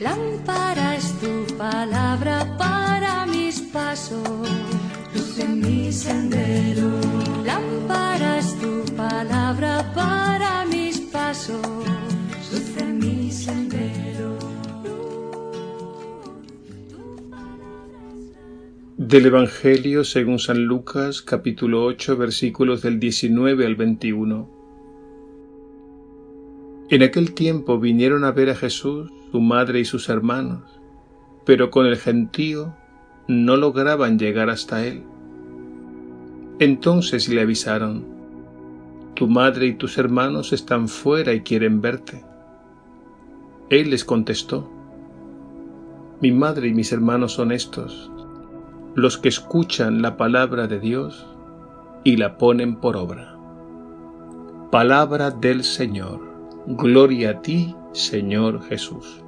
Lámpara es tu palabra para mis pasos, luz en mi sendero. Lámpara es tu palabra para mis pasos, luz en mi sendero. Del Evangelio según San Lucas capítulo 8 versículos del 19 al 21. En aquel tiempo vinieron a ver a Jesús su madre y sus hermanos, pero con el gentío no lograban llegar hasta él. Entonces le avisaron, tu madre y tus hermanos están fuera y quieren verte. Él les contestó, mi madre y mis hermanos son estos, los que escuchan la palabra de Dios y la ponen por obra. Palabra del Señor. Gloria a ti, Señor Jesús.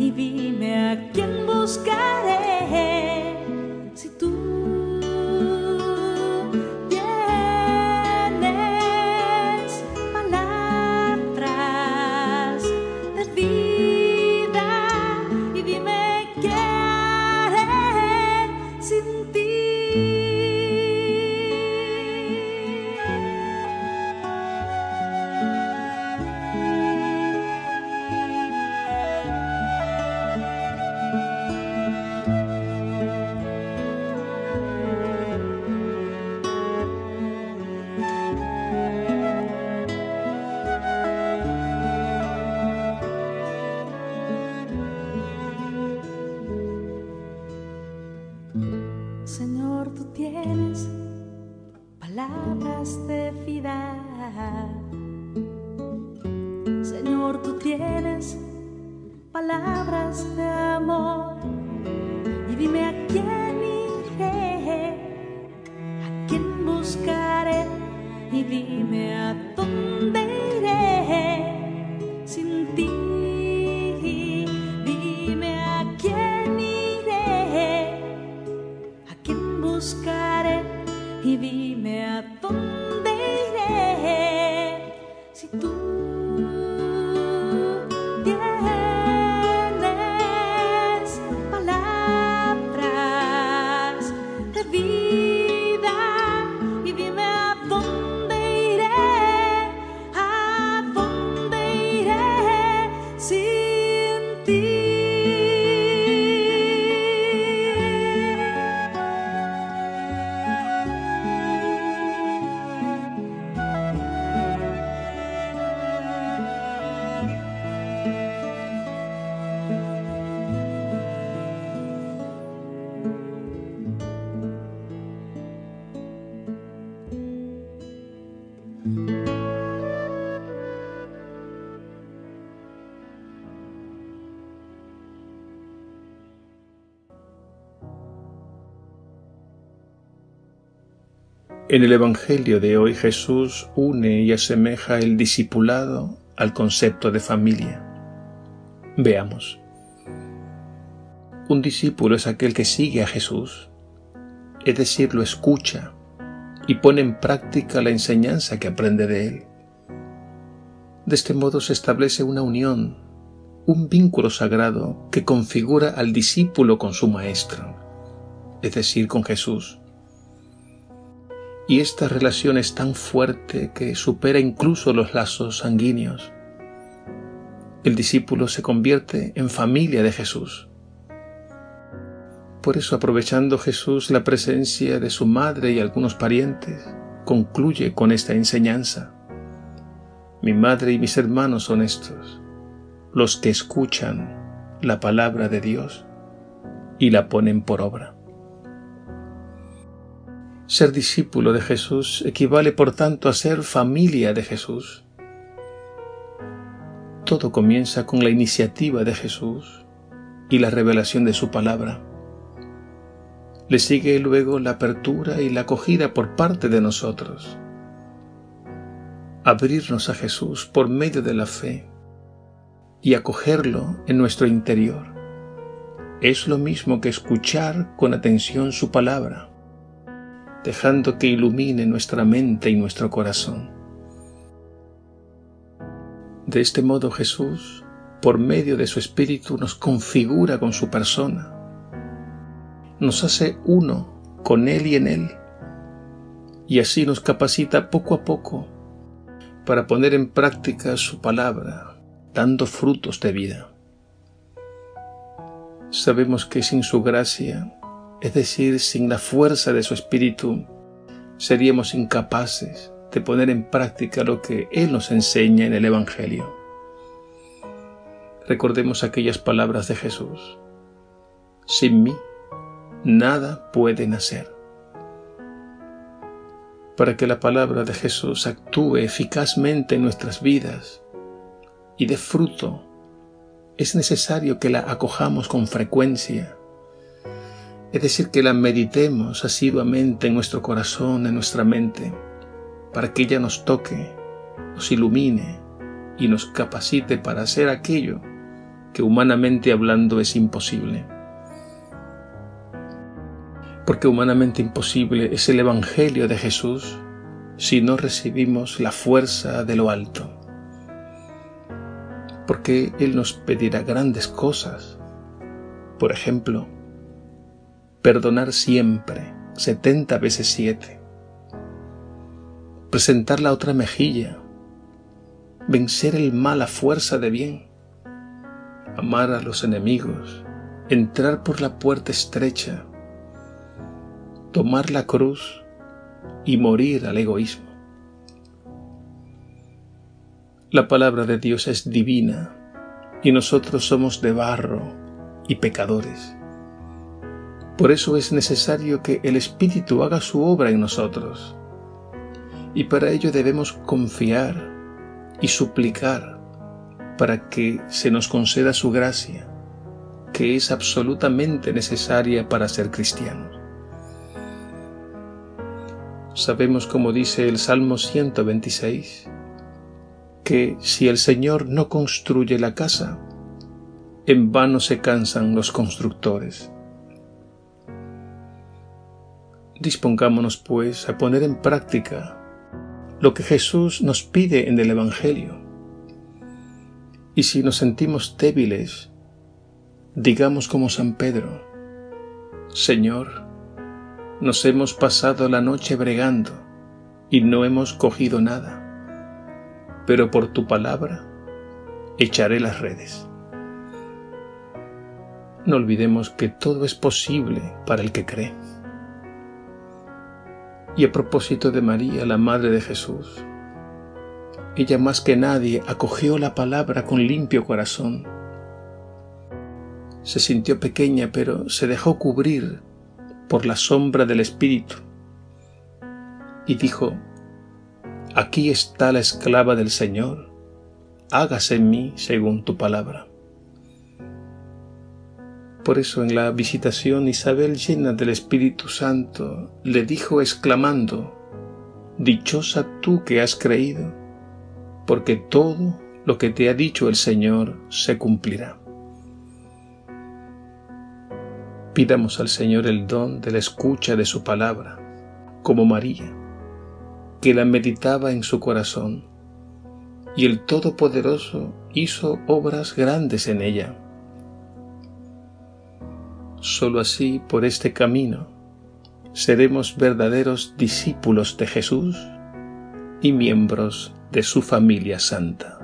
Y dime a quién buscaré. Si tú palabras de vida. Señor, tú tienes palabras de amor. En el Evangelio de hoy Jesús une y asemeja el discipulado al concepto de familia. Veamos. Un discípulo es aquel que sigue a Jesús, es decir, lo escucha y pone en práctica la enseñanza que aprende de él. De este modo se establece una unión, un vínculo sagrado que configura al discípulo con su maestro, es decir, con Jesús y esta relación es tan fuerte que supera incluso los lazos sanguíneos. El discípulo se convierte en familia de Jesús. Por eso, aprovechando Jesús la presencia de su madre y algunos parientes, concluye con esta enseñanza. Mi madre y mis hermanos son estos, los que escuchan la palabra de Dios y la ponen por obra. Ser discípulo de Jesús equivale por tanto a ser familia de Jesús. Todo comienza con la iniciativa de Jesús y la revelación de su palabra. Le sigue luego la apertura y la acogida por parte de nosotros. Abrirnos a Jesús por medio de la fe y acogerlo en nuestro interior es lo mismo que escuchar con atención su palabra dejando que ilumine nuestra mente y nuestro corazón. De este modo Jesús, por medio de su Espíritu, nos configura con su persona, nos hace uno con Él y en Él, y así nos capacita poco a poco para poner en práctica su palabra, dando frutos de vida. Sabemos que sin su gracia es decir, sin la fuerza de su espíritu, seríamos incapaces de poner en práctica lo que Él nos enseña en el Evangelio. Recordemos aquellas palabras de Jesús. Sin mí, nada puede nacer. Para que la palabra de Jesús actúe eficazmente en nuestras vidas y dé fruto, es necesario que la acojamos con frecuencia es decir, que la meditemos asiduamente en nuestro corazón, en nuestra mente, para que ella nos toque, nos ilumine y nos capacite para hacer aquello que humanamente hablando es imposible. Porque humanamente imposible es el Evangelio de Jesús si no recibimos la fuerza de lo alto. Porque Él nos pedirá grandes cosas. Por ejemplo, perdonar siempre, setenta veces siete, presentar la otra mejilla, vencer el mal a fuerza de bien, amar a los enemigos, entrar por la puerta estrecha, tomar la cruz y morir al egoísmo. La palabra de Dios es divina y nosotros somos de barro y pecadores. Por eso es necesario que el Espíritu haga su obra en nosotros. Y para ello debemos confiar y suplicar para que se nos conceda su gracia, que es absolutamente necesaria para ser cristianos. Sabemos, como dice el Salmo 126, que si el Señor no construye la casa, en vano se cansan los constructores. Dispongámonos, pues, a poner en práctica lo que Jesús nos pide en el Evangelio. Y si nos sentimos débiles, digamos como San Pedro, Señor, nos hemos pasado la noche bregando y no hemos cogido nada, pero por tu palabra echaré las redes. No olvidemos que todo es posible para el que cree. Y a propósito de María, la Madre de Jesús, ella más que nadie acogió la palabra con limpio corazón. Se sintió pequeña, pero se dejó cubrir por la sombra del Espíritu y dijo, Aquí está la esclava del Señor, hágase en mí según tu palabra. Por eso en la visitación Isabel llena del Espíritu Santo le dijo exclamando, Dichosa tú que has creído, porque todo lo que te ha dicho el Señor se cumplirá. Pidamos al Señor el don de la escucha de su palabra, como María, que la meditaba en su corazón, y el Todopoderoso hizo obras grandes en ella. Solo así, por este camino, seremos verdaderos discípulos de Jesús y miembros de su familia santa.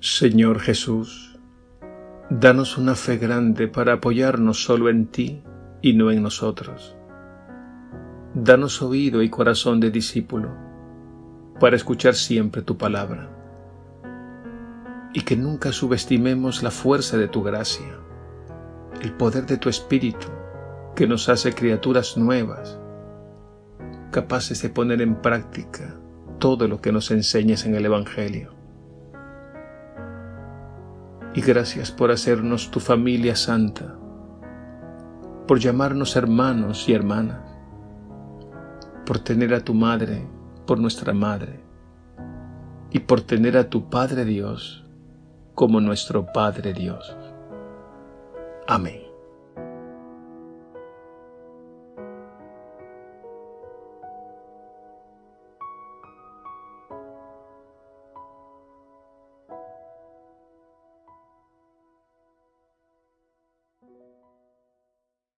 Señor Jesús, danos una fe grande para apoyarnos solo en ti y no en nosotros. Danos oído y corazón de discípulo para escuchar siempre tu palabra y que nunca subestimemos la fuerza de tu gracia, el poder de tu Espíritu que nos hace criaturas nuevas, capaces de poner en práctica todo lo que nos enseñas en el Evangelio. Y gracias por hacernos tu familia santa, por llamarnos hermanos y hermanas, por tener a tu madre por nuestra madre y por tener a tu Padre Dios como nuestro Padre Dios. Amén.